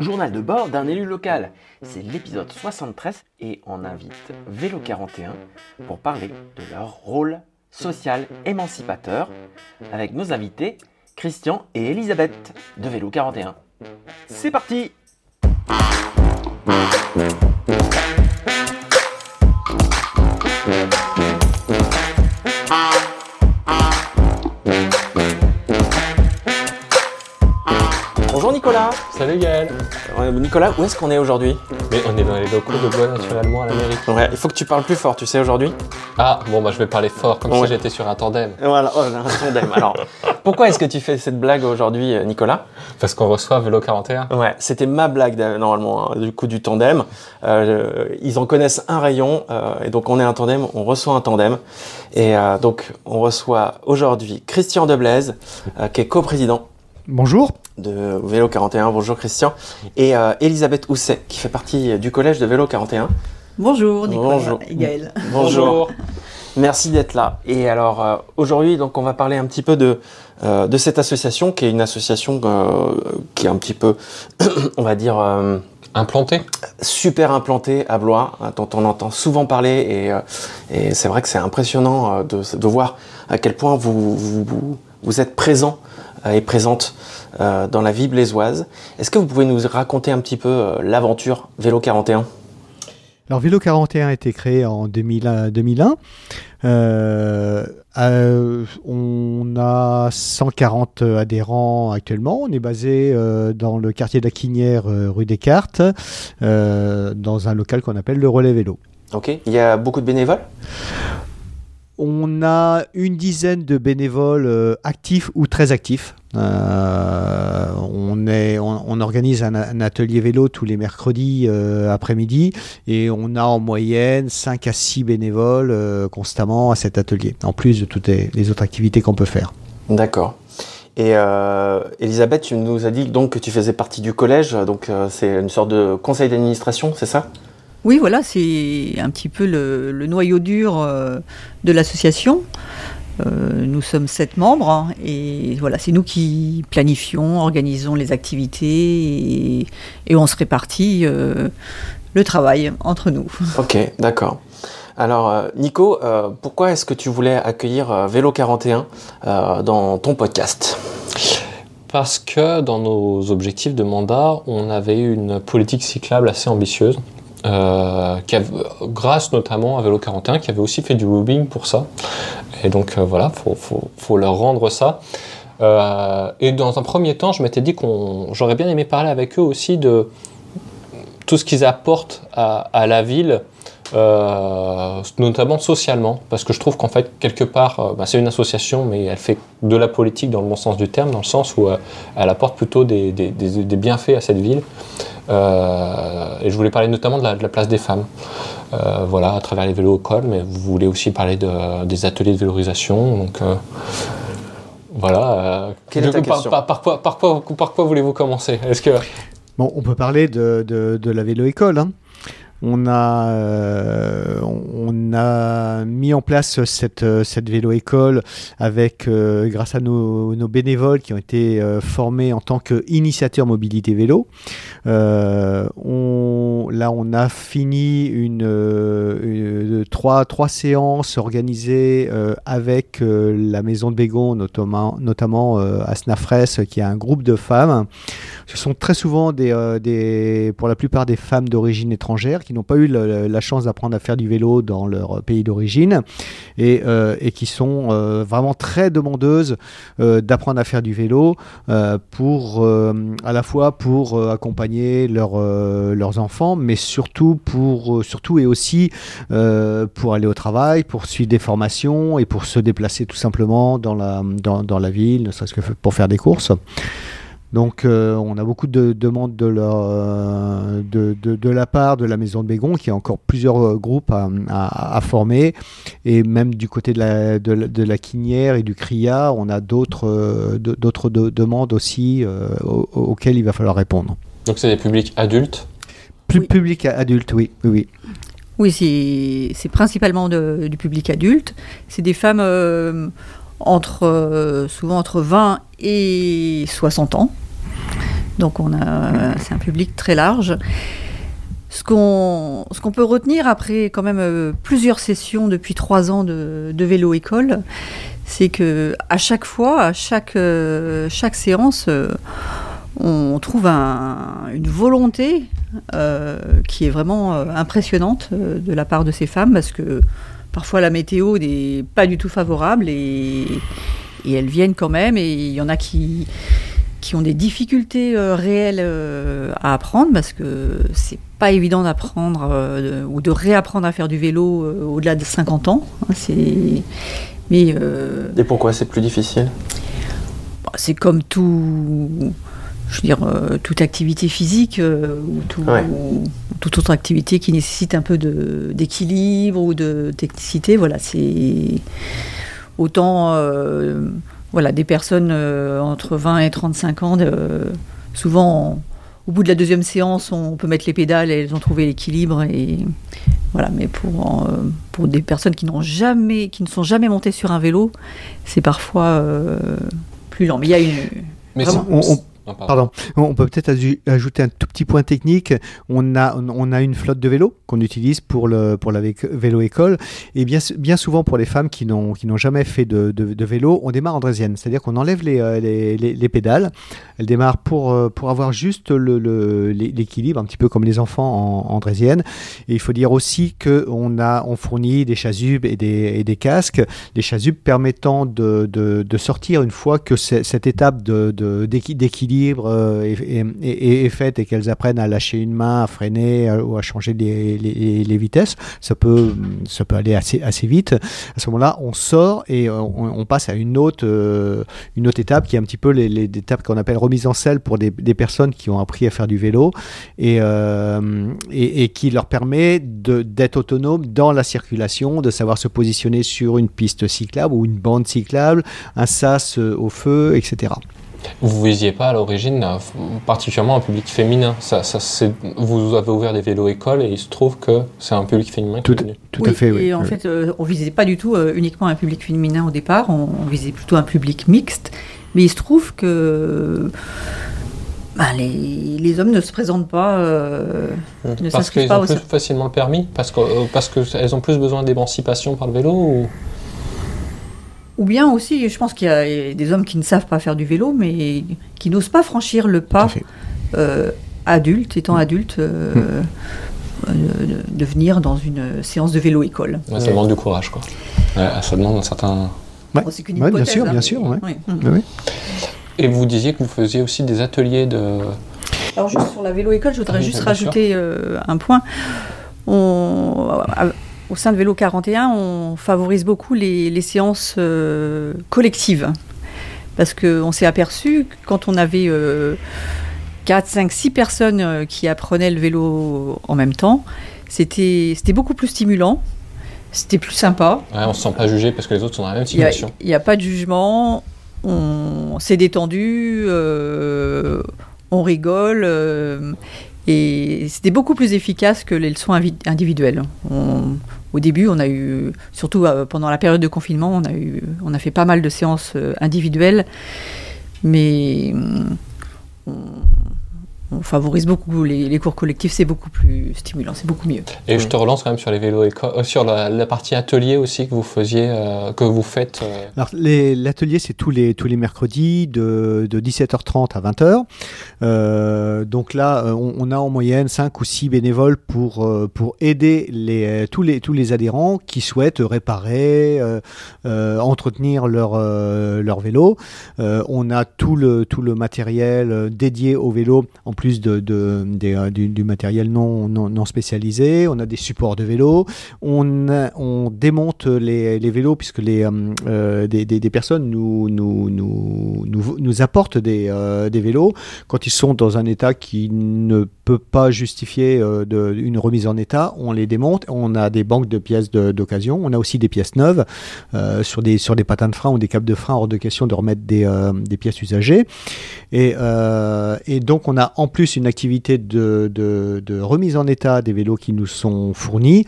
Journal de bord d'un élu local. C'est l'épisode 73 et on invite Vélo 41 pour parler de leur rôle social émancipateur avec nos invités Christian et Elisabeth de Vélo 41. C'est parti Bonjour Nicolas Salut Gaël Nicolas, où est-ce qu'on est aujourd'hui? Mais on est dans les locaux de Bois Naturellement à la mairie. Ouais, il faut que tu parles plus fort, tu sais, aujourd'hui? Ah, bon bah je vais parler fort, comme Ouais. si j'étais sur un tandem. Voilà, oh, un tandem. Alors, pourquoi est-ce que tu fais cette blague aujourd'hui, euh, Nicolas? Parce qu'on reçoit Vélo 41. Ouais, c'était ma blague normalement, hein, du coup du tandem. Euh, ils en connaissent un rayon, euh, et donc on est un tandem, on reçoit un tandem. Et euh, donc on reçoit aujourd'hui Christian Deblaise, qui est coprésident Bonjour. de Vélo 41. Bonjour Christian. Et euh, Elisabeth Housset, qui fait partie du collège de Vélo 41. Bonjour Nicolas Bonjour. et Gaël. Merci d'être là. Et alors euh, aujourd'hui, donc on va parler un petit peu de euh, de cette association, qui est une association euh, qui est un petit peu, on va dire, euh, Implanté super implantée à Blois, dont on entend souvent parler. Et, et c'est vrai que c'est impressionnant de, de voir à quel point vous vous, vous, vous êtes présent euh, et présente euh, dans la vie blésoise. Est-ce que vous pouvez nous raconter un petit peu euh, l'aventure Vélo 41 Alors Vélo 41 a été créé en 2001. 2001. Euh, euh, on a 140 adhérents actuellement. On est basé euh, dans le quartier de la Quinière, rue Descartes, dans un local qu'on appelle le Relais Vélo. Ok. Il y a beaucoup de bénévoles? On a une dizaine de bénévoles euh, actifs ou très actifs. Euh, on, organise un, atelier vélo tous les mercredis euh, après-midi et on a en moyenne 5 à 6 bénévoles constamment à cet atelier, en plus de toutes les, les autres activités qu'on peut faire. D'accord. Et Elisabeth, tu nous as dit donc que tu faisais partie du collège, donc c'est une sorte de conseil d'administration, c'est ça? Oui, voilà, c'est un petit peu le, le noyau dur euh, de l'association. Euh, nous sommes sept membres hein, et voilà, c'est nous qui planifions, organisons les activités et, et on se répartit euh, le travail entre nous. Ok, d'accord. Alors, Nico, euh, pourquoi est-ce que tu voulais accueillir Vélo 41 euh, dans ton podcast? Parce que dans nos objectifs de mandat, on avait une politique cyclable assez ambitieuse. Euh, qui avait- grâce notamment à Vélo 41 qui avait aussi fait du lobbying pour ça. Et donc euh, voilà, faut, faut, leur rendre ça. Euh, et dans un premier temps, je m'étais dit qu'on, j'aurais bien aimé parler avec eux aussi de tout ce qu'ils apportent à, la ville, notamment socialement, parce que je trouve qu'en fait, quelque part, bah, c'est une association, mais elle fait de la politique dans le bon sens du terme, dans le sens où elle apporte plutôt des bienfaits à cette ville. Euh, et je voulais parler notamment de la, de la place des femmes, Euh, voilà, à travers les vélos au col, mais vous voulez aussi parler de- des ateliers de vélorisation, donc euh, voilà. euh, Quelle est ta par- question par, par quoi, par quoi, par quoi voulez-vous commencer? Est-ce que Bon, on peut parler de, de- de la vélo-école. hein. On a, euh, on a mis en place cette, cette vélo-école avec, euh, grâce à nos, bénévoles qui ont été euh, formés en tant qu'initiateurs mobilité vélo. Là, on a fini une, trois, séances organisées avec la maison de Bégon, notamment, notamment à Snafres, qui est un groupe de femmes. Ce sont très souvent pour la plupart des femmes d'origine étrangère qui n'ont pas eu la chance d'apprendre à faire du vélo dans leur pays d'origine et, euh, et qui sont euh, vraiment très demandeuses euh, d'apprendre à faire du vélo pour à la fois pour accompagner leurs enfants, mais surtout pour surtout et aussi pour aller au travail, pour suivre des formations et pour se déplacer tout simplement dans la dans, dans la ville, ne serait-ce que pour faire des courses. Donc euh, on a beaucoup de demandes de, leur, euh, de, de- de la part de la Maison de Bégon, qui a encore plusieurs euh, groupes à, à- à former. Et même du côté de la, de, la- de la Quinière et du CRIA, on a d'autres euh, de- d'autres de- demandes aussi euh, au- auxquelles il va falloir répondre. donc c'est des publics adultes? Plus Oui. public adulte, oui. oui, oui. Oui, c'est c'est principalement de- du public adulte. C'est des femmes euh, entre, euh, souvent entre 20 et 60 ans Donc on a, c'est un public très large. Ce qu'on, ce qu'on peut retenir après quand même euh, plusieurs sessions depuis trois ans de, de vélo école, c'est que à chaque fois, à chaque, euh, chaque séance, on trouve un- une volonté qui est vraiment impressionnante de la part de ces femmes parce que parfois la météo n'est pas du tout favorable et, et elles viennent quand même et il y en a qui qui ont des difficultés euh, réelles euh, à apprendre parce que c'est pas évident d'apprendre euh, ou de réapprendre à faire du vélo au-delà de 50 ans. hein, c'est mais Et pourquoi c'est plus difficile? Bah, c'est comme tout, je veux dire, toute activité physique ou, tout- Ouais. ou toute autre activité qui nécessite un peu d'équilibre ou de technicité. Voilà, c'est autant, euh, voilà, des personnes euh, entre 20 et 35 ans, euh, souvent. au bout de la deuxième séance, on peut mettre les pédales et elles ont trouvé l'équilibre et voilà. Mais pour pour des personnes qui n'ont jamais, qui ne sont jamais montées sur un vélo, c'est parfois plus lent. Mais il y a une. Mais on- Ah, pardon. On peut peut-être ajouter un tout petit point technique. On a, on a une flotte de vélos qu'on utilise pour, le, pour la vé- vélo école. Et bien, bien souvent, pour les femmes qui n'ont jamais fait de, vélo, on démarre en draisienne. C'est-à-dire qu'on enlève les, euh, les, les- les pédales. Elles démarrent pour, euh, pour avoir juste le- le- l'équilibre, un petit peu comme les enfants en, en draisienne. Et il faut dire aussi qu'on on fournit des chasubes et des, des casques. Les chasubes permettant de, de, de sortir une fois que cette étape d'équilibre euh, est, est faite et qu'elles apprennent à lâcher une main, à freiner euh, ou à changer les, vitesses. Ça peut, ça peut aller assez, vite. À ce moment-là, on sort et euh, on, passe à une autre, euh, une autre étape qui est un petit peu étapes qu'on appelle remise en selle pour des, personnes qui ont appris à faire du vélo et, euh, et, qui leur permet d'être autonomes dans la circulation, de savoir se positionner sur une piste cyclable ou une bande cyclable, un sas euh, au feu, etc. Vous visiez pas à l'origine euh, particulièrement un public féminin. Ça, vous avez ouvert des vélos écoles et il se trouve que c'est un public féminin qui Tout, tout Oui, à fait, oui. Et en oui. fait, euh, on visait pas du tout euh, uniquement un public féminin au départ, on, on visait plutôt un public mixte. Mais il se trouve que bah, les, les hommes ne se présentent pas, euh, ne Parce qu'ils ont plus facilement le permis? Parce que euh, parce qu'elles ont plus besoin d'émancipation par le vélo ou... Ou bien aussi, je pense qu'il y a des hommes qui ne savent pas faire du vélo, mais qui n'osent pas franchir le pas euh, adulte, étant adulte, euh, euh, de, venir dans une séance de vélo école. Ouais, Ça demande du courage, quoi. Ouais, ça demande un certain... Ouais. Bon, c'est qu'une Ouais, bien sûr, hein. bien sûr, ouais. Oui. Oui, oui. Et vous disiez que vous faisiez aussi des ateliers de... Alors juste sur la vélo école, je voudrais Ah juste rajouter euh, un point. On, au sein de Vélo 41, on favorise beaucoup les, les séances euh, collectives. Parce qu'on s'est aperçu que quand on avait euh, 4, 5, 6 personnes euh, qui apprenaient le vélo en même temps, c'était beaucoup plus stimulant, c'était plus sympa. Ouais, on se sent pas jugé parce que les autres sont dans la même Il n'y a, situation. il y a pas de jugement, on s'est détendu, euh, on rigole, et c'était beaucoup plus efficace que les leçons individuelles. Au début, on a eu, surtout euh, pendant la période de confinement, on a, eu, on a fait pas mal de séances euh, individuelles, mais hum, on favorise beaucoup les, les cours collectifs, c'est beaucoup plus stimulant, c'est beaucoup mieux. Et je te relance quand même sur les vélos éco- euh, sur la, la partie atelier aussi que vous faisiez, euh, que vous faites. euh, Alors, l'atelier, c'est tous les, tous les mercredis de, de 17h30 à 20h. Euh, donc là, on, on a en moyenne 5 ou 6 bénévoles pour, euh, pour aider les, tous, les, tous les adhérents qui souhaitent réparer, euh, euh, entretenir leur, euh, leur vélo. Euh, on a tout le, tout le matériel dédié au vélo, en plus de, euh, du, matériel non, non, non spécialisé. On a des supports de vélo. On, on démonte les, les vélos puisque les, euh, euh, des, des- personnes nous, nous, nous, nous, nous apportent des, des vélos quand ils sont dans un état qui ne peut pas justifier de, une remise en état. On les démonte. On a des banques de pièces d'occasion. On a aussi des pièces neuves sur, des, sur des patins de frein ou des câbles de frein hors de question de remettre des, pièces usagées. Et, et donc, on a plus une activité de, de, de remise en état des vélos qui nous sont fournis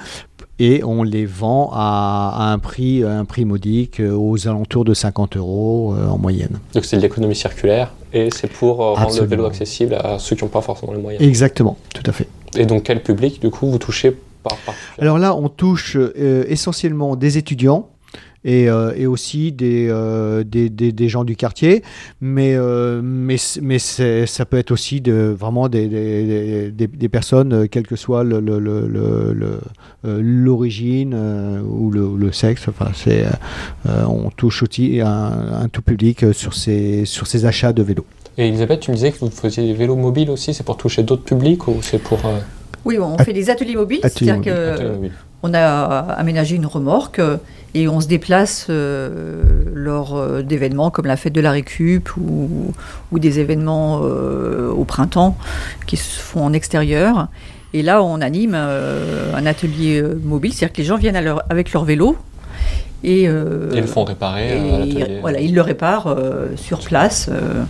et on les vend à, à un prix, un prix modique euh, aux alentours de 50 euros euh, en moyenne. Donc c'est de l'économie circulaire et c'est pour euh, rendre le vélo accessible à ceux qui n'ont pas forcément les moyens. Exactement, tout à fait. Et donc quel public du coup vous touchez par par Alors là, on touche euh, essentiellement des étudiants. Et, euh, et aussi des, euh, des, des, des gens du quartier, mais, euh, mais, mais ça peut être aussi de, vraiment des, des, des, des personnes, euh, quelle que soit le- le- le- le- le, l'origine ou le, le sexe. Enfin, c'est, on touche aussi un, un tout public sur ces, sur ces achats de vélos. Et Elisabeth, tu me disais que vous faisiez des vélos mobiles aussi, c'est pour toucher d'autres publics ou c'est pour euh, Oui, on At- fait des ateliers mobiles, c'est-à-dire ateliers que mobiles on a aménagé une remorque euh, et on se déplace euh, lors euh, d'événements comme la fête de la récup ou, ou des événements euh, au printemps qui se font en extérieur. Et là, on anime euh, un atelier mobile, c'est-à-dire que les gens viennent à leur- avec leur vélo et, euh, Ils le font réparer et à l'atelier. ils- voilà, ils le réparent euh, sur place, euh,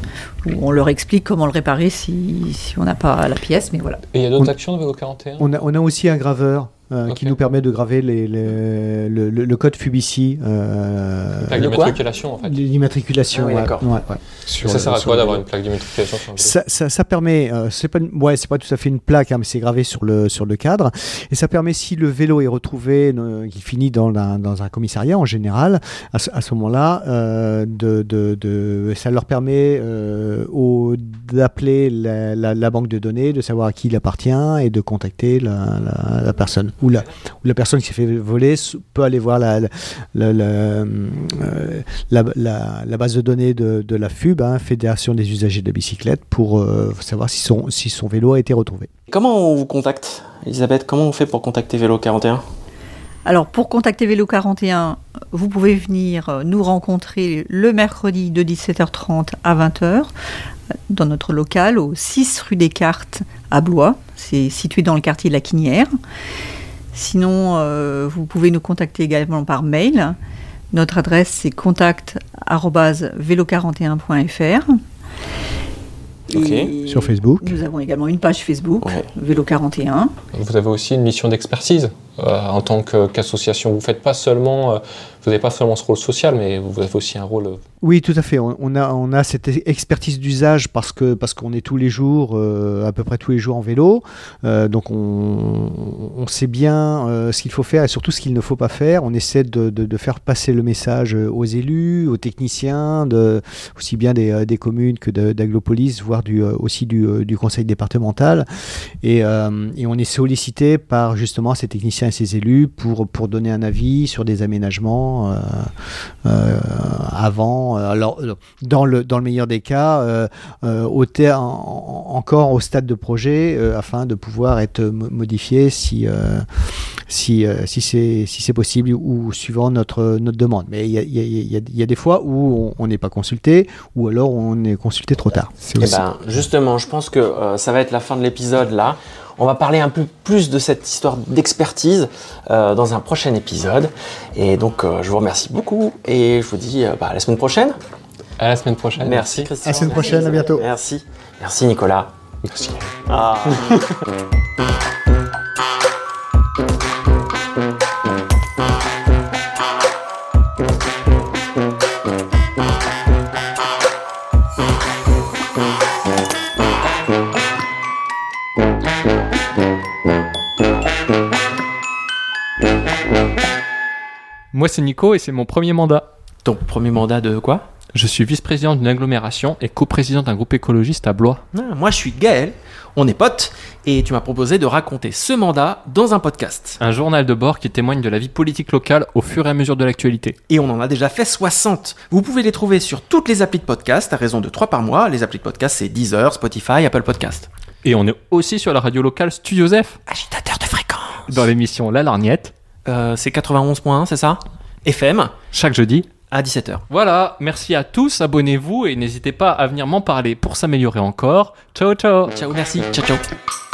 où on leur explique comment le réparer si, si on n'a pas la pièce, mais voilà. Et il y a d'autres On- actions de Vélo 41 On a, on a aussi un graveur euh, qui nous permet de graver les, les- le, le- le code Fubici. Euh, d'immatriculation en fait. L'immatriculation, Ah oui, ouais, d'accord. ouais, ouais. Et ça sert à quoi d'avoir une plaque d'immatriculation sur un vélo Ça, ça, ça permet, euh, c'est pas, ouais, c'est pas tout à fait une plaque, hein, mais c'est gravé sur le sur le cadre, et ça permet si le vélo est retrouvé, euh, qu'il finit dans un, dans un commissariat en général, à ce, moment-là, euh, de, de, de, ça leur permet euh, d'appeler la, la, la banque de données, de savoir à qui il appartient et de contacter la, la, la personne ou la personne qui s'est fait voler peut aller voir la la, la, la, euh, la, la- la base de données de, de la FUB, hein, Fédération des usagers de bicyclette, pour euh, savoir si son, si son vélo a été retrouvé. Comment on vous contacte, Elisabeth? Comment on fait pour contacter Vélo 41 Alors, pour contacter Vélo 41, vous pouvez venir nous rencontrer le mercredi de 17h30 à 20h euh, dans notre local au 6 rue des Cartes à Blois. C'est situé dans le quartier de la Quinière. Sinon, euh, vous pouvez nous contacter également par mail. Notre adresse, c'est contact@vélo41.fr. Ok. Et Sur Facebook. Nous avons également une page Facebook, Ouais. Vélo 41. Vous avez aussi une mission d'expertise euh, en tant qu'association. Vous faites pas seulement, euh, vous n'avez pas seulement ce rôle social, mais vous avez aussi un rôle. euh, Oui, tout à fait. On, a, on a cette expertise d'usage parce que parce qu'on est tous les jours, euh, à peu près tous les jours en vélo. Euh, donc on, sait bien ce qu'il faut faire et surtout ce qu'il ne faut pas faire. On essaie de, de- faire passer le message aux élus, aux techniciens, de, aussi bien des, des communes que d'Aglopolis, voire du, aussi du, du conseil départemental. Et, et on est sollicité par justement ces techniciens et ces élus pour, pour donner un avis sur des aménagements euh, euh, avant. euh, Alors, dans le, dans le meilleur des cas, au encore au stade de projet, afin de pouvoir être mo- modifié si, si, si c'est si possible ou suivant notre, notre demande. Mais il y a, y a- des fois où on n'est pas consulté ou alors on est consulté trop tard. Eh ben, justement, je pense que ça va être la fin de l'épisode là. On va parler un peu plus de cette histoire d'expertise euh, dans un prochain épisode. Et donc, euh, je vous remercie beaucoup et je vous dis euh, bah, à la semaine prochaine. À la semaine prochaine. Merci Christian. À la semaine prochaine, à bientôt. Merci. Merci Nicolas. Merci. Ah. Moi, c'est Nico et c'est mon premier mandat. Ton premier mandat de quoi? Je suis vice-président d'une agglomération et coprésident d'un groupe écologiste à Blois. Ah, Moi, je suis Gaël, on est potes, et tu m'as proposé de raconter ce mandat dans un podcast. Un journal de bord qui témoigne de la vie politique locale au fur et à mesure de l'actualité. Et on en a déjà fait 60. Vous pouvez les trouver sur toutes les applis de podcast, à raison de 3 par mois. Les applis de podcast, c'est Deezer, Spotify, Apple Podcast. Et on est aussi sur la radio locale Studio Zef, Agitateur de fréquence. dans l'émission La Larniette, Euh, c'est 91.1, c'est ça? FM, chaque jeudi. à 17h. Voilà, merci à tous, abonnez-vous et n'hésitez pas à venir m'en parler pour s'améliorer encore. Ciao ciao Ciao, merci. Ciao, ciao.